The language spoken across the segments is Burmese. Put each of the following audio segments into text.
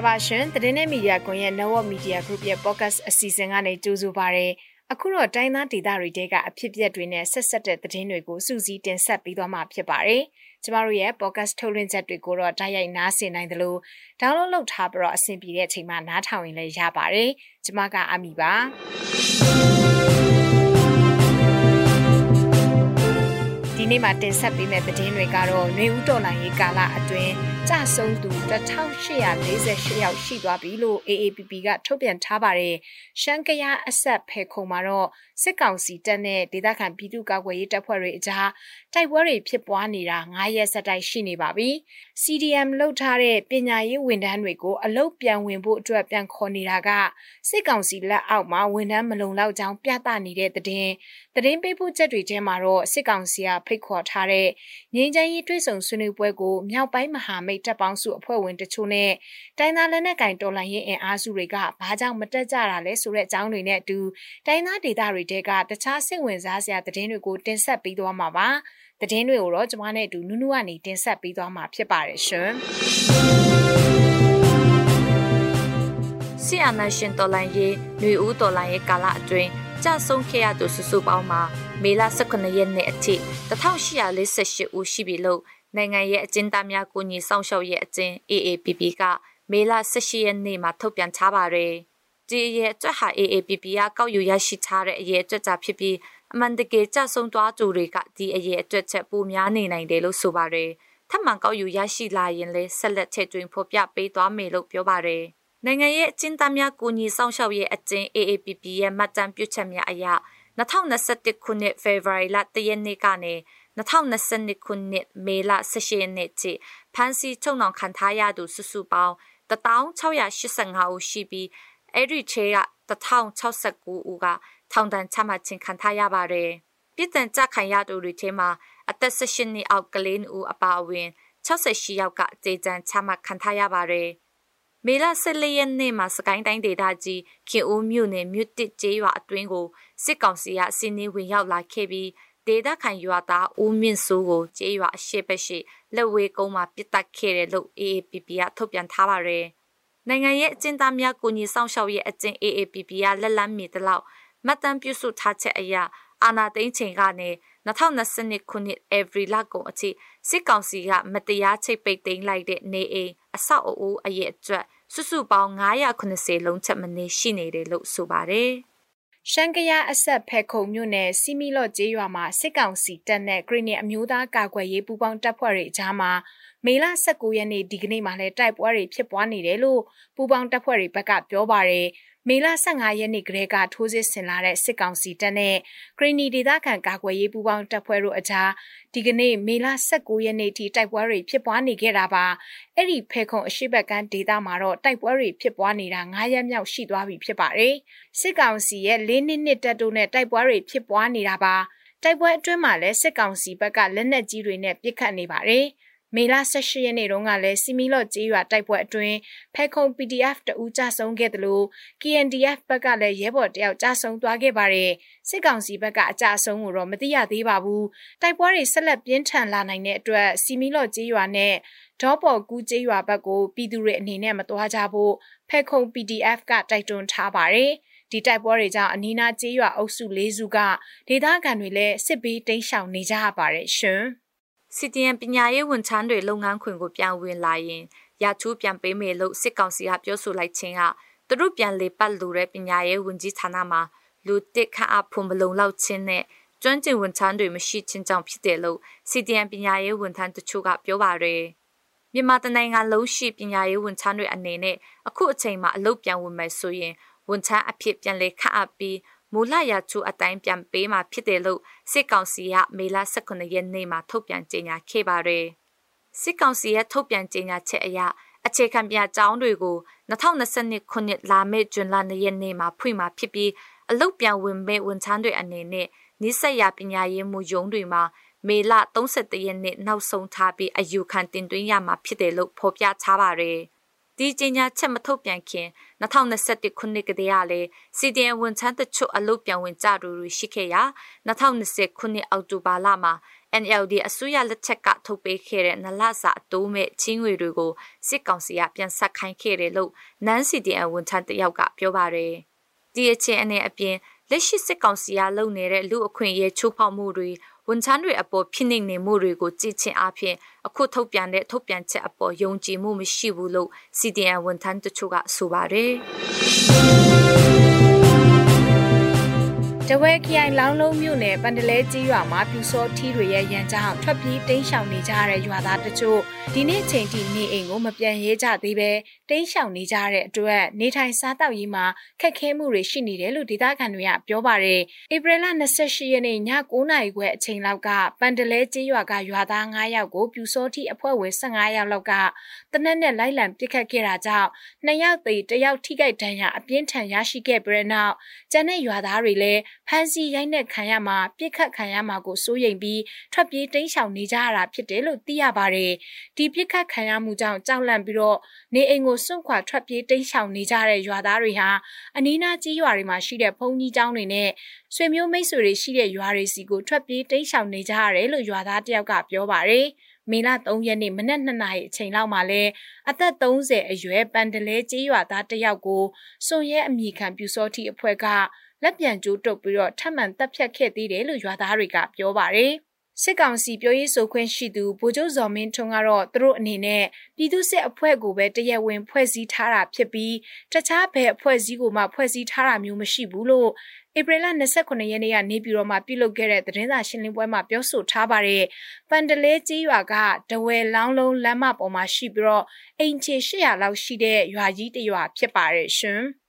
္ဂလာပါရှင်သတင်းနဲ့မီဒီယာကွန်ရဲ့ Network Media Group ရဲ့ podcast အစီအစဉ်ကနေကြိုဆိုပါရစေအခုတော့တိုင်းသားဒေသတွေတဲကအဖြစ်အပျက်တွေနဲ့ဆက်ဆက်တဲ့သတင်းတွေကိုစူးစီးတင်ဆက်ပေးသွားမှာဖြစ်ပါတယ်ကျမတို့ရဲ့ podcast ထုတ်လွှင့်ချက်တွေကိုတော့တိုက်ရိုက်နားဆင်နိုင်သလို download လုပ်ထားပြီးတော့အဆင်ပြေတဲ့အချိန်မှာနားထောင်ရင်လည်းရပါတယ်ကျမကအမီပါဒီနေ့မှာတင်ဆက်ပေးမယ့်သတင်းတွေကတော့ຫນွေဦးတော်လိုင်းရေးကာလအတွင်း ကြဆုံးသူ1848ယောက်ရှိသွားပြီလို့ AAPP ကထုတ်ပြန်ထားပါတယ်။ရှမ်းကယားအဆက်ဖဲခုံမှာတော့စစ်ကောင်စီတပ်နဲ့ဒေသခံပြည်သူ့ကာကွယ်ရေးတပ်ဖွဲ့တွေအကြားတိုက်ပွဲတွေဖြစ်ပွားနေတာ9ရက်ဆက်တိုက်ရှိနေပါပြီ။ CDM လှုပ်ထားတဲ့ပညာရေးဝန်ထမ်းတွေကိုအလုတ်ပြန်ဝင်ဖို့အတွက်ပြန်ခေါ်နေတာကစစ်ကောင်စီလက်အောက်မှာဝန်ထမ်းမလုံလောက်ကြောင်းပြသနေတဲ့တဲ့သတင်းပေးပို့ချက်တွေထဲမှာတော့စစ်ကောင်စီကဖိတ်ခေါ်ထားတဲ့ငြိမ်းချမ်းရေးတွဲဆုံဆွေးနွေးပွဲကိုမြောက်ပိုင်းမဟာမိတ်တပ်ပေါင်းစုအဖွဲ့ဝင်တချို့နဲ့တိုင်းသားလက်နက်ကင်တော်လှန်ရေးအင်အားစုတွေကဘာကြောင့်မတက်ကြတာလဲဆိုတဲ့အကြောင်းတွေနဲ့အတူတိုင်းသားဒေသတွေတဲကတခြားစိတ်ဝင်စားစရာသတင်းတွေကိုတင်ဆက်ပေးသွားမှာပါသတင်းတွေကိုတော့ကျွန်မနဲ့အတူနုနုကနေတင်ဆက်ပေးသွားမှာဖြစ်ပါတယ်ရှင်ဆီယနာရှင်တော်လိုင်းရေးຫນွေဦးတော်လိုင်းရေးကာလအတွင်းကြဆုံးခဲ့ရသူစုစုပေါင်းမှာမေလ18ရက်နေ့အထိ1848ဦးရှိပြီလို့ နိုင်ငံရဲ့အကျဉ်းသားများကိုညီဆောင်ရှောက်ရဲ့အကျဉ်း AAPP ကမေလ18ရက်နေ့မှာထုတ်ပြန်ထားပါတယ်။ဒီရဲ့အတွက်ဟာ AAPP ကကောက်ယူရရှိထားတဲ့အရေးအတွက်ကြဖြစ်ပြီးအမှန်တကယ်ကြဆုံးသွားသူတွေကဒီအရေးအတွက်ချက်ပိုများနေနိုင်တယ်လို့ဆိုပါတယ်။ထပ်မံကောက်ယူရရှိလာရင်လည်းဆက်လက်ထည့်သွင်းဖော်ပြပေးသွားမယ်လို့ပြောပါတယ်။နိုင်ငံရဲ့အကျဉ်းသားများကိုညီဆောင်ရှောက်ရဲ့အကျဉ်း AAPP ရဲ့မှတ်တမ်းပြုချက်များအရ2021ခုနှစ်ဖေဖော်ဝါရီလ1ရက်နေ့ကနေ2022 ခုနှစ်မေလ18ရက်နေ့ထိဖမ်းဆီးချုပ်နှောင်ခံထားရသူစုစုပေါင်း1685ဦးရှိပြီးအဲ့ဒီချေက1069ဦးကထောင်ဒဏ်ချမှတ်ခြင်းခံထားရပါတယ်။ပြည်တန်ကြခံရသူတွေထဲမှာအသက်18နှစ်အောက်ကလေးဦးအပါအဝင်68ယောက်ကကြေကြံချမှတ်ခံထားရပါတယ်။မေလ14ရက်နေ့မှာစကိုင်းတိုင်းဒေသကြီးခင်ဦးမြို့နယ်မြို့တစ်ကျေးရွာအတွင်းကိုစစ်ကောင်စီကစီးနှင်းဝင်ရောက်လာခဲ့ပြီး ဒေသခံရွာသားဦးမြင့်စိုးကိုကျေးရွာအရှိပရှိလက်ဝဲကုန်းမှာပြစ်တက်ခဲ့တယ်လို့ AAPP ကထုတ်ပြန်ထားပါတယ်။နိုင်ငံရဲ့အကျဉ်းသားများကိုညီဆောင်ရှောက်ရဲ့အကျဉ်း AAPP ကလက်လန်းမီတလောက်မှတ်တမ်းပြုစုထားချက်အရအာနာသိန်းချိန်ကနေ2022ခုနှစ် every လကုန်အထိစစ်ကောင်စီကမတရားချိတ်ပိတ်သိမ်းလိုက်တဲ့နေအိမ်အဆောက်အဦအရဲ့အတွက်စုစုပေါင်း980လုံးချက်မနေရှိနေတယ်လို့ဆိုပါတယ်။ ရှမ်းကရအဆက်ဖဲခုံမြို့နယ်စီမီလော့ကျေးရွာမှာစစ်ကောင်စီတပ်နဲ့ဂရင်းနီအမျိုးသားကာကွယ်ရေးပူးပေါင်းတပ်ဖွဲ့တွေအကြားမှာမေလ19ရက်နေ့ဒီကနေ့မှလည်းတိုက်ပွဲတွေဖြစ်ပွားနေတယ်လို့ပူးပေါင်းတပ်ဖွဲ့တွေဘက်ကပြောပါရယ် မေလ15ရက်နေ့ကလေးကထိုးစစ်ဆင်လာတဲ့စစ်ကောင်စီတပ်နဲ့ဂရီနီဒေသခံကာကွယ်ရေးပူးပေါင်းတပ်ဖွဲ့တို့အကြားဒီကနေ့မေလ19ရက်နေ့ထိတိုက်ပွဲတွေဖြစ်ပွားနေခဲ့တာပါအဲ့ဒီဖဲခုံအရှိဘက်ကန်းဒေသမှာတော့တိုက်ပွဲတွေဖြစ်ပွားနေတာ9ရက်မြောက်ရှိသွားပြီဖြစ်ပါတယ်စစ်ကောင်စီရဲ့၄နှစ်နှစ်တပ်တို့နဲ့တိုက်ပွဲတွေဖြစ်ပွားနေတာပါတိုက်ပွဲအတွင်းမှာလည်းစစ်ကောင်စီဘက်ကလက်နက်ကြီးတွေနဲ့ပစ်ခတ်နေပါတယ်။ မေလ18ရက်နေ့တုန်းကလည်းစီမီလော့ကျေးရွာတိုက်ပွဲအတွင်းဖဲခုံ PDF တဦးကြဆုံးခဲ့တယ်လို့ KNDF ဘက်ကလည်းရဲဘော်တယောက်ကြဆုံးသွားခဲ့ပါတယ်စစ်ကောင်စီဘက်ကအကြဆုံးကိုတော့မသိရသေးပါဘူးတိုက်ပွဲတွေဆက်လက်ပြင်းထန်လာနိုင်တဲ့အတွက်စီမီလော့ကျေးရွာနဲ့ဒေါပေါ်ကူးကျေးရွာဘက်ကိုပြည်သူတွေအနေနဲ့မသွားကြဖို့ဖဲခုံ PDF ကတိုက်တွန်းထားပါတယ်ဒီတိုက်ပွဲတွေကြောင့်အနီးနားကျေးရွာအုပ်စု၄စုကဒေသခံတွေလည်းစစ်ဘေးတိမ်းရှောင်နေကြရပါတယ်ရှင်။ CDN ပညာရေးဝန်ထမ်းတွေလုပ်ငန်းခွင်ကိုပြန်ဝင်လာရင်ရချိုးပြန်ပေးမယ်လို့စစ်ကောင်စီကပြောဆိုလိုက်ခြင်းကသူတို့ပြန်လေပတ်လို့တဲ့ပညာရေးဝန်ကြီးဌာနမှာလူတစ်ခန့်အဖုံမလုံလောက်ခြင်းနဲ့ကျွမ်းကျင်ဝန်ထမ်းတွေမရှိခြင်းကြောင့်ဖြစ်တယ်လို့ CDN ပညာရေးဝန်ထမ်းတချို့ကပြောပါရယ်မြန်မာတနိုင်ငံလုံးရှိပညာရေးဝန်ထမ်းတွေအနေနဲ့အခုအချိန်မှာအလုပ်ပြန်ဝင်မယ်ဆိုရင်ဝန်ထမ်းအဖြစ်ပြန်လေခန့်အပ်ပြီး မူလရာချိုးအတိုင်းပြန်ပေးမှာဖြစ်တယ်လို့စစ်ကောင်စီကမေလ18ရက်နေ့မှာထုတ်ပြန်ကြေညာခဲ့ပါတယ်။စစ်ကောင်စီရဲ့ထုတ်ပြန်ကြေညာချက်အရအခြေခံပြအကြောင်းတွေကို2022ခုနှစ်လာမယ့်ဇွန်လ2ရက်နေ့မှာဖွင့်မှာဖြစ်ပြီးအလုတ်ပြန်ဝင်မဲ့ဝန်ထမ်းတွေအနေနဲ့နိစက်ရပညာရေးမှုရုံးတွေမှာမေလ31ရက်နေ့နောက်ဆုံးထားပြီးအယူခံတင်သွင်းရမှာဖြစ်တယ်လို့ဖော်ပြထားပါတယ်။ ဒီဒီကြေညာချက်မထုတ်ပြန်ခင်2021ခုနှစ်ကတည်းကလည်း CDN ဝန်ထမ်းတချို့အလုပ်ပြန်ဝင်ကြသူတွေရှိခဲ့ရာ2020ခုနှစ်အောက်တိုဘာလမှာ NLD အစိုးရလက်ချက်ကထုတ်ပေးခဲ့တဲ့နလစာအတိုးမဲ့ချင်းငွေတွေကိုစစ်ကောင်စီကပြန်ဆက်ခိုင်းခဲ့တယ်လို့နန်း CDN ဝန်ထမ်းတယောက်ကပြောပါတယ်။ဒီအခြေအနေအပြင်လက်ရှိစစ်ကောင်စီကလုပ်နေတဲ့လူအခွင့်အရေးချိုးဖောက်မှုတွေ ဝန်ထမ်းတွေအပေါ်ဖိနှိပ်နေမှုတွေကိုကြည့်ချင်းအပြင်အခုထုတ်ပြန်တဲ့ထုတ်ပြန်ချက်အပေါ်ယုံကြည်မှုမရှိဘူးလို့ CDN ဝန်ထမ်းတချို့ကဆိုပါတယ်။တဝဲခရိုင်လောင်းလုံးမြို့နယ်ပန်တလဲကြီးရွာမှာပြူစောထီးတွေရဲ့ရန်ကြောင့်ထွက်ပြေးတိမ်းရှောင်နေကြတဲ့ရွာသားတချို့ ဒီနေ့ချိန်ထိနေအိမ်ကိုမပြန်ရဲကြသေးပဲတိမ်းရှောင်နေကြတဲ့အတွက်နေထိုင်စားတောက်ရေးမှာခက်ခဲမှုတွေရှိနေတယ်လို့ဒေသခံတွေကပြောပါတယ်။ဧပြီလ28ရက်နေ့ည9:00နာရီခွဲအချိန်လောက်ကပန်တလဲကြီးရွာကရွာသား9ယောက်ကိုပြူစောထီးအဖွဲ့ဝင်15ယောက်လောက်ကတနက်နဲ့လိုက်လံပစ်ခတ်ခဲ့တာကြောင့်2ယောက်သေတယောက်ထိခိုက်ဒဏ်ရာအပြင်းထန်ရရှိခဲ့ပြီးတဲ့နောက်ကျန်တဲ့ရွာသားတွေလည်းဖမ်းဆီးရိုက်နှက်ခံရမှာပြစ်ခတ်ခံရမှာကိုစိုးရိမ်ပြီးထွက်ပြေးတိမ်းရှောင်နေကြရတာဖြစ်တယ်လို့သိရပါတယ်။ဒီပြစ်ခတ်ခံရမှုကြောင့်ကြောက်လန့်ပြီးတော့နေအိမ်ကိုစွန့်ခွာထွက်ပြေးတိမ်းရှောင်နေကြတဲ့ရွာသားတွေဟာအနီးနားကြီးရွာတွေမှာရှိတဲ့ဘုံကြီးကျောင်းတွေနဲ့ဆွေမျိုးမိတ်ဆွေတွေရှိတဲ့ရွာတွေစီကိုထွက်ပြေးတိမ်းရှောင်နေကြရတယ်လို့ရွာသားတယောက်ကပြောပါတယ်။မေလ3ရက်နေ့မနက်2နာရီအချိန်လောက်မှာလဲအသက်30အရွယ်ပန်တလဲကျေးရွာသားတယောက်ကိုစွန်ရဲအမိခံပြူစောတိအဖွဲ့ကလက်ပြန်ကျိုးတုပ်ပြီးတော့ထပ်မံတပ်ဖြတ်ခဲ့သေးတယ်လို့ရွာသားတွေကပြောပါတယ်။ စစ်ကောင်စီပြောရေးဆိုခွင့်ရှိသူဗိုလ်ချုပ်ဇော်မင်းထွန်းကတော့သူတို့အနေနဲ့ပြည်သူစစ်အဖွဲ့ကိုပဲတရက်ဝင်ဖွဲ့စည်းထားတာဖြစ်ပြီးတခြားဘယ်အဖွဲ့အစည်းကိုမှဖွဲ့စည်းထားတာမျိုးမရှိဘူးလို့ဧပြီလ29ရက်နေ့ကနေပြည်တော်မှာပြုလုပ်ခဲ့တဲ့သတင်းစာရှင်းလင်းပွဲမှာပြောဆိုထားပါတယ်။ပန်တလဲကြီးရွာကဒဝယ်လောင်းလုံးလမ်းမပေါ်မှာရှိပြီးတော့အိမ်ခြေ800လောက်ရှိတဲ့ရွာကြီးတစ်ရွာဖြစ်ပါတယ်ရှင်။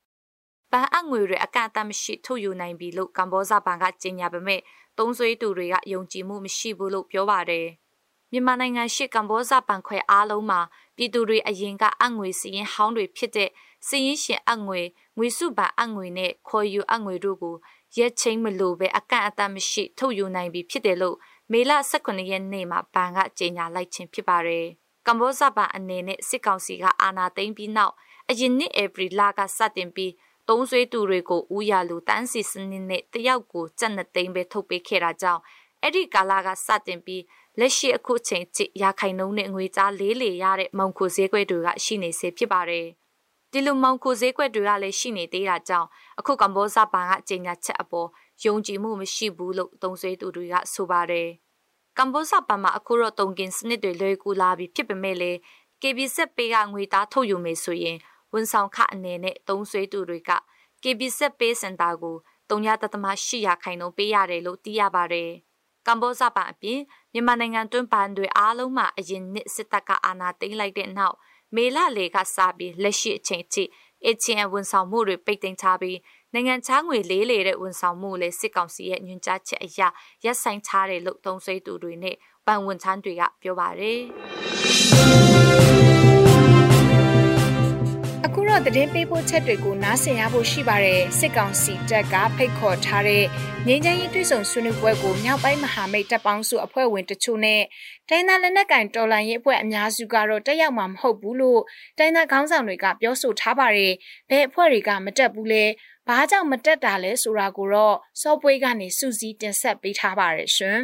ပန်းအငွေတွေအကန့်အသတ်မရှိထုတ်ယူနိုင်ပြီလို့ကမ္ဘောဇဘဏ်ကကြေညာပေမဲ့သုံးဆွေးသူတွေကယုံကြည်မှုမရှိဘူးလို့ပြောပါတယ်။မြန်မာနိုင်ငံရှိကမ္ဘောဇဘဏ်ခွဲအားလုံးမှာပြည်သူတွေအရင်ကအငွေစည်ရင်ဟောင်းတွေဖြစ်တဲ့စည်ရင်ရှင်အငွေငွေစုဘဏ်အငွေနဲ့ခေါ်ယူအငွေတို့ကိုရက်ချင်းမလို့ပဲအကန့်အသတ်မရှိထုတ်ယူနိုင်ပြီဖြစ်တယ်လို့မေလ18ရက်နေ့မှာဘဏ်ကကြေညာလိုက်ခြင်းဖြစ်ပါတယ်။ကမ္ဘောဇဘဏ်အနေနဲ့စစ်ကောင်စီကအာဏာသိမ်းပြီးနောက်အရင်နှစ်ဧပြီလကစတင်ပြီး သုံးဆွေးသူတွေကိုဦးရလူတန်းစီစနစ်နဲ့တယောက်ကိုစက်နှစ်သိန်းပဲထုတ်ပေးခဲ့တာကြောင့်အဲ့ဒီကာလကစတင်ပြီးလက်ရှိအခုချိန်ထိရာခိုင်နှုန်းနဲ့ငွေကြားလေးလေရတဲ့မောင်ခိုဈေးကွက်တွေကရှိနေစေဖြစ်ပါတယ်။ဒီလိုမောင်ခိုဈေးကွက်တွေကလည်းရှိနေသေးတာကြောင့်အခုကမ္ဘောဇဘဏ်ကအကြေညာချက်အပေါ်ယုံကြည်မှုမရှိဘူးလို့သုံးဆွေးသူတွေကဆိုပါတယ်။ကမ္ဘောဇဘဏ်မှာအခုတော့တုံကင်စနစ်တွေလွယ်ကူလာပြီဖြစ်ပေမဲ့လည်း KBZ ပေးကငွေသားထုတ်ယူမယ်ဆိုရင် ဝန်ဆောင်ခအနေနဲ့သုံးဆွေးသူတွေက KBZ Pay Center ကို3.8ရာခိုင်နှုန်းပေးရတယ်လို့သိရပါတယ်။ကမ္ဘောဇဘအပြင်မြန်မာနိုင်ငံတွင်းဘဏ်တွေအားလုံးမှာအရင်နှစ်စစ်တပ်ကအာဏာသိမ်းလိုက်တဲ့နောက်မေလလေကစပြီးလက်ရှိအချိန်ထိ ATM ဝန်ဆောင်မှုတွေပိတ်သိမ်းထားပြီးနိုင်ငံခြားငွေလေးလေတဲ့ဝန်ဆောင်မှုလည်းစစ်ကောင်စီရဲ့ညွှန်ကြားချက်အရရပ်ဆိုင်ထားတယ်လို့သုံးဆွေးသူတွေနဲ့ဗန်ဝန်ထမ်းတွေကပြောပါတယ်။ အခုတော့သတင်းပေးပို့ချက်တွေကိုနားဆင်ရဖို့ရှိပါတယ်စစ်ကောင်စီတပ်ကဖိတ်ခေါ်ထားတဲ့ငြိမ်းချမ်းရေးတွဲဆောင်ဆွေးနွေးပွဲကိုမြောက်ပိုင်းမဟာမိတ်တပ်ပေါင်းစုအဖွဲ့ဝင်တချို့နဲ့တိုင်းသားလက်နက်ကိုင်တော်လှန်ရေးအဖွဲ့အများစုကတော့တက်ရောက်မှာမဟုတ်ဘူးလို့တိုင်းသားခေါင်းဆောင်တွေကပြောဆိုထားပါတယ်ဘယ်အဖွဲ့တွေကမတက်ဘူးလဲဘာကြောင့်မတက်တာလဲဆိုတာကိုတော့စောပွဲကနေစူးစီးတင်ဆက်ပေးထားပါတယ်ရှင်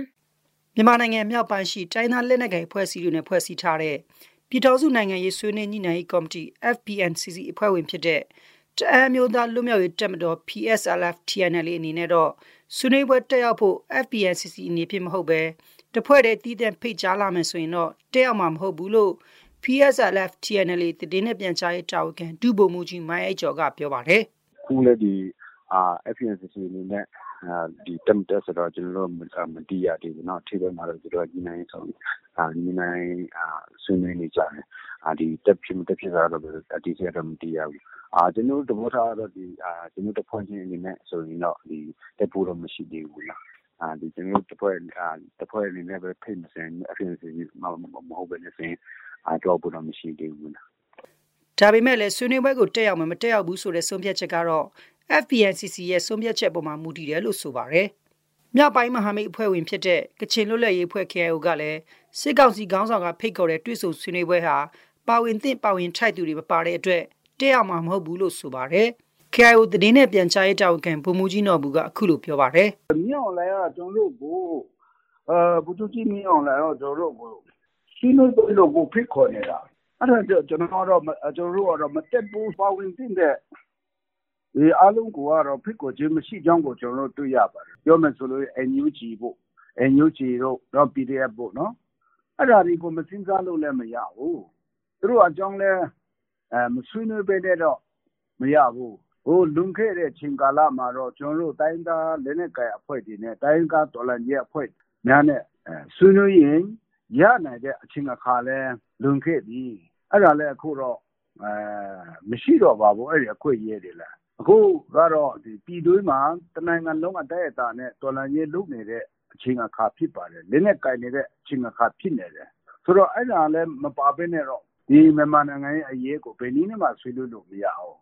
မြန်မာနိုင်ငံမြောက်ပိုင်းရှိတိုင်းသားလက်နက်ကိုင်အဖွဲ့အစည်းတွေနဲ့ဖွဲ့စည်းထားတဲ့ ပြည်ထောင်စုနိုင်ငံရေးဆွေးနွေးညှိနှိုင်းရေးကော်မတီ FPNCC အဖွဲ့ဝင်ဖြစ်တဲ့တအမ်းမျိုးသားလွတ်မြောက်ရေးတပ်မတော် PSLF TNL အနေနဲ့တော့ဆွေးနွေးပွဲတက်ရောက်ဖို့ FPNCC အနေဖြင့်မဟုတ်ပဲတဖွဲ့တည်းတည်တဲ့ဖိတ်ကြားလာမယ်ဆိုရင်တော့တက်ရောက်မှာမဟုတ်ဘူးလို့ PSLF TNL တည်င်းနဲ့ပြန်ကြားရေးတာဝန်ခံဒုဗိုလ်မှူးကြီးမိုင်းအိကျော်ကပြောပါတယ်ခုလည်းဒီအာ FPNCC အနေနဲ့ တက်မတက်ဆိုတာ ကျနော်တို့ မသိရသေးဘူး။အထိပ်ပိုင်းမှာတော့ သူတို့ ညှိနှိုင်းဆွေးနွေးနေကြတယ်။တက်ဖြစ် မတက်ဖြစ်ကတော့ အသေးစိတ်ကတော့ မသိရဘူး။ကျနော်တို့ သဘောထားကတော့ ကျနော်တို့ တဖွဲ့ချင်းအနေနဲ့ဆိုရင်တော့ တက်ဖို့တော့ မရှိသေးဘူး။ကျနော်တို့ တဖွဲ့အနေနဲ့ပဲ ဖိတ်မယ်ဆိုရင် FPNCC မဟုတ်ဘဲနဲ့ဆိုရင် သွားဖို့တော့ မရှိသေးဘူး။”ဒါပေမဲ့လည်း ဆွေးနွေးပွဲကို တက်ရောက်မယ်၊မတက်ရောက်ဘူးဆိုတဲ့ ဆုံးဖြတ်ချက်ကတော့ FPNCC ရဲ့ဆုံးဖြတ်ချက်ပေါ်မှာမူတည်တယ်လို့ဆိုပါတယ်။မြောက်ပိုင်းမဟာမိတ်အဖွဲ့ဝင်ဖြစ်တဲ့ကချင်လွတ်လပ်ရေးအဖွဲ့ KIO ကလည်းစစ်ကောင်စီခေါင်းဆောင်ကဖိတ်ခေါ်တဲ့တွေ့ဆုံဆွေးနွေးပွဲဟာပပါဝင်သင့်ပါဝင်ထိုက်သူတွေမပါတဲ့အတွက်တက်ရောက်မှာမဟုတ်ဘူးလို့ဆိုပါတယ်။ KIO သတင်းနဲ့ပြန်ကြားရေးတာဝန်ခံဗိုလ်မှူးကြီးနော်ဘူးကအခုလိုပြောပါတယ်။မြောက်လဲကကျွန်တော်တို့ကိုအဲဘူတူကြီးမြောက်လဲတော့ကျွန်တော်တို့ကိုရှင်းလို့လို့ကိုဖိတ်ခေါ်နေတာ။အဲ့ဒါကျွန်တော်တို့ကျွန်တော်တို့ကတော့မတက်ဘူးပါဝင်သင့်တဲ့ ဒီအားလုံးကတော့ဖိတ်ခေါ်ခြင်းမရှိကြောင်းကိုကျွန်တော်တို့တွေ့ရပါတယ်။ပြောမယ်ဆိုလို့ NUG ဖို့ NUG တို့တော့ PDF ဖို့နော်။အဲ့ဒါတွေကိုမစင်စားလို့လည်းမရဘူး။သူတို့အကြောင်းလဲအဲမဆွေးနွေးပေးတဲ့တော့မရဘူးဟိုလွန်ခဲ့တဲ့ချိန်ကာလမှာတော့ကျွန်တော်တို့တိုင်းသားလက်နက်ကိုင်အဖွဲ့တွေနဲ့တိုင်းကားတော်လှန်ရေးအဖွဲ့များနဲ့ဆွေးနွေးရင်ရနိုင်တဲ့အချိန်အခါလဲလွန်ခဲ့ပြီအဲ့ဒါလဲအခုတော့အဲမရှိတော့ပါဘူးအဲ့ဒီအခွင့်အရေးတွေလဲ အခုကတော့ဒီပြည်တွင်းမှာ တနိုင်ငံလုံး အတိုက်အတာနဲ့ တော်လှန်ရေးလုပ်နေတဲ့ အချိန်အခါဖြစ်ပါတယ် လက်နက်ကိုင်နေတဲ့ အချိန်အခါဖြစ်နေတယ် ဆိုတော့ အဲ့ဒါလဲမပါဘဲနဲ့တော့ ဒီမြန်မာနိုင်ငံရဲ့အရေးကို ဘယ်နည်းနဲ့မှ ဆွေးနွေးလို့မရအောင်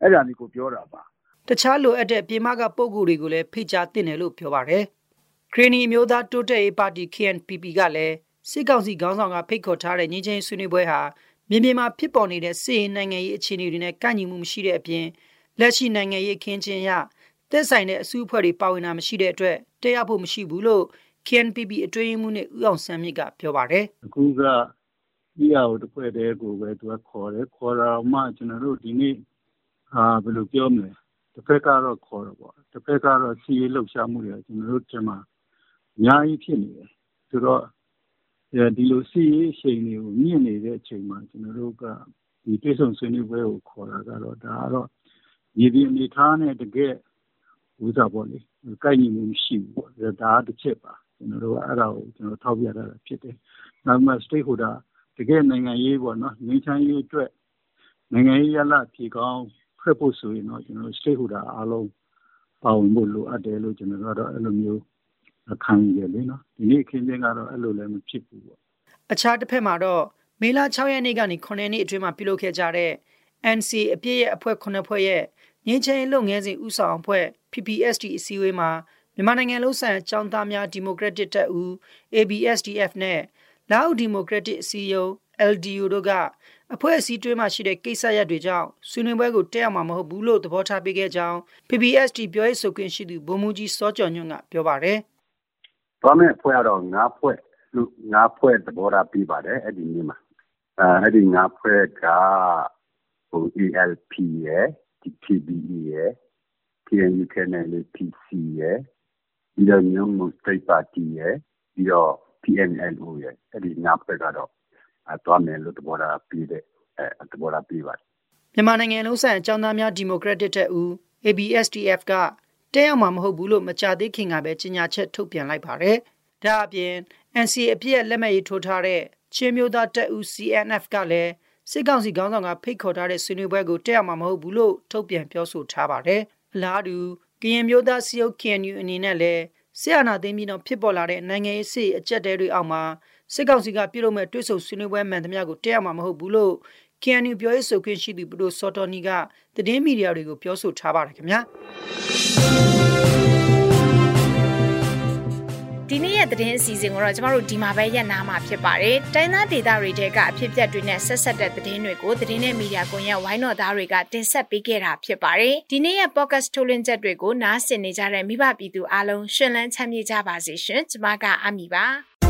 အဲ့ဒါမျိုးကို ပြောတာပါ တခြားလိုအပ်တဲ့ ပြည်မကပုံကိုယ်တွေကိုလည်း ဖိတ်ကြားတင်တယ်လို့ ပြောပါတယ်ခရီနီမျိုးသားတိုးတက်ရေးပါတီ KNPP ကလည်း စစ်ကောင်စီခေါင်းဆောင်က ဖိတ်ခေါ်ထားတဲ့ညီချင်းဆွေးနွေးပွဲဟာ မြေပြင်မှာဖြစ်ပေါ်နေတဲ့ စစ်ရေး နိုင်ငံရေး အခြေအနေတွေနဲ့ကန့်ညီမှုမရှိတဲ့အပြင် လက်ရှိနိုင်ငံရေးခင်းချင်းရသက်ဆိုင်တဲ့အစုအဖွဲ့တွေပါဝင်တာမရှိတဲ့အတွက်တရားဖို့မရှိဘူးလို့ KNPP အတွင်းမှုနဲ့ဥအောင်ဆန်းမြင့်ကပြောပါတယ်အခုက EAO တစ်ဖွဲ့တည်းကိုပဲသူကခေါ်တယ်ခေါ်တာမှကျွန်တော်တို့ဒီနေ့ဟာဘယ်လိုပြောမလဲတစ်ဖက်ကတော့ခေါ်တော့ပေါ့တစ်ဖက်ကတော့စီးရေးလှုပ်ရှားမှုတွေကျွန်တော်တို့ဒီမှာအများကြီးဖြစ်နေတယ်ဆိုတော့ဒီလိုစီးရေးအချိန်တွေကိုမြင့်နေတဲ့အချိန်မှာကျွန်တော်တို့ကဒီပြေဆုံးဆွေးနွေးပွဲကိုခေါ်တာကတော့ဒါကတော့ ရည်ရည်အနေထားနဲ့တကယ်ဥစားပေါ့လေကိုက်ညီမှုရှိဘူးပေါ့ဒါကတစ်ချက်ပါကျွန်တော်တို့ကအဲ့ဒါကိုကျွန်တော်ထောက်ပြတာဖြစ်တယ်နောက်မှ stakeholder တကယ်နိုင်ငံရေးပေါ့နော်ငင်းချမ်းရေးအတွက်နိုင်ငံရေးရလဖြေကောင်းဖက်ဖို့ဆိုရင်တော့ကျွန်တော် stakeholder အားလုံးပါဝင်ဖို့လိုအပ်တယ်လို့ကျွန်တော်တို့အဲ့လိုမျိုးခံရလေနော်ဒီနေ့ခင်းချင်းကတော့အဲ့လိုလည်းမဖြစ်ဘူးပေါ့အခြားတစ်ဖက်မှာတော့မေလ6ရက်နေ့ကနေ9ရက်နေ့အတွင်းမှာပြုလုပ်ခဲ့ကြတဲ့ NC အပြည့်ရဲ့အဖွဲ့9ဖွဲ့ရဲ့ ငင်းချင်းလုပ်ငန်းစဉ်ဥဆောင်အဖွဲ့ PPSD အစည်းအဝေးမှာမြန်မာနိုင်ငံလုံးဆိုင်အကြောင်းသားများဒီမိုကရက်တစ်တပ်ဦး ABSDF နဲ့လာအိုဒီမိုကရက်တစ်အစည်းအရုံး LDU တို့ကအဖွဲ့အစည်းတွင်းမှာရှိတဲ့ကိစ္စရပ်တွေကြောင့်ဆွေးနွေးပွဲကိုတက်ရောက်မှာမဟုတ်ဘူးလို့သဘောထားပေးခဲ့ကြောင်း PPSD ပြောရေးဆိုခွင့်ရှိသူဗိုလ်မှူးကြီးစောကျော်ညွန့်ကပြောပါတယ်။ဘာမဲ့ဖွဲ့တော့ငါးဖွဲ့ငါးဖွဲ့သဘောထားပေးပါတယ်အဲ့ဒီနေ့မှာအဲအဲ့ဒီငါးဖွဲ့ကဟို ELP ရဲ့ TPBE ရဲ့ TNU Canal PC ရဲ့ပြီးတော့ညုံမစတိတ်ပါတီရဲ့ပြီးတော့ PNLO ရဲ့အဲ့ဒီငါးဖွဲ့ကတော့သွားမယ်လို့သဘောထားပြီးတဲ့အဲသဘောထားပြီးပါတယ်မြန်မာနိုင်ငံလုံးဆိုင်အကြောင်းသားများဒီမိုကရက်တစ်တပ်ဦး ABSDF ကတဲရောက်မှာမဟုတ်ဘူးလို့မကြသေးခင်ကပဲကြေညာချက်ထုတ်ပြန်လိုက်ပါတယ်။ဒါအပြင် NCA အပြည့်လက်မှတ်ရေးထိုးထားတဲ့ချင်းမျိုးသားတပ်ဦး CNF ကလည်း စစ်ကောင်စီခေါင်းဆောင်ကဖိတ်ခေါ်ထားတဲ့ဆွေးနွေးပွဲကိုတက်ရောက်မှာမဟုတ်ဘူးလို့ထုတ်ပြန်ပြောဆိုထားပါတယ်။အလားတူကရင်မျိုးသားစီယုတ် KNU အနေနဲ့လည်းဆရာနာသိမ်းပြီးတော့ဖြစ်ပေါ်လာတဲ့နိုင်ငံရေးစစ်အကြက်တဲတွေအောက်မှာစစ်ကောင်စီကပြုလုပ်မဲ့တွဲဆုံဆွေးနွေးပွဲမှန်သမျှကိုတက်ရမှာမဟုတ်ဘူးလို့ KNU ပြောရေးဆိုခွင့်ရှိသူဘဒိုစောတော်နီကသတင်းမီဒီယာတွေကိုပြောဆိုထားပါတယ်ခင်ဗျာ ဒီနေ့ရဲ့သတင်းအစီအစဉ်ကိုတော့ကျမတို့ဒီမှာပဲရပ်နားမှာဖြစ်ပါတယ်။တိုင်းသားဒေသတွေတဲကအဖြစ်ပြက်တွေနဲ့ဆက်ဆက်တဲ့သတင်းတွေကိုသတင်းနဲ့မီဒီယာကွန်ရက်ဝိုင်းတော်သားတွေကတင်ဆက်ပေးခဲ့တာဖြစ်ပါတယ်။ဒီနေ့ရဲ့ podcast ထုတ်လွှင့်ချက်တွေကိုနားဆင်နေကြတဲ့မိဘပြည်သူအားလုံးရှင်လန်းချမ်းမြေ့ကြပါစေရှင်။ကျမကအမီပါ။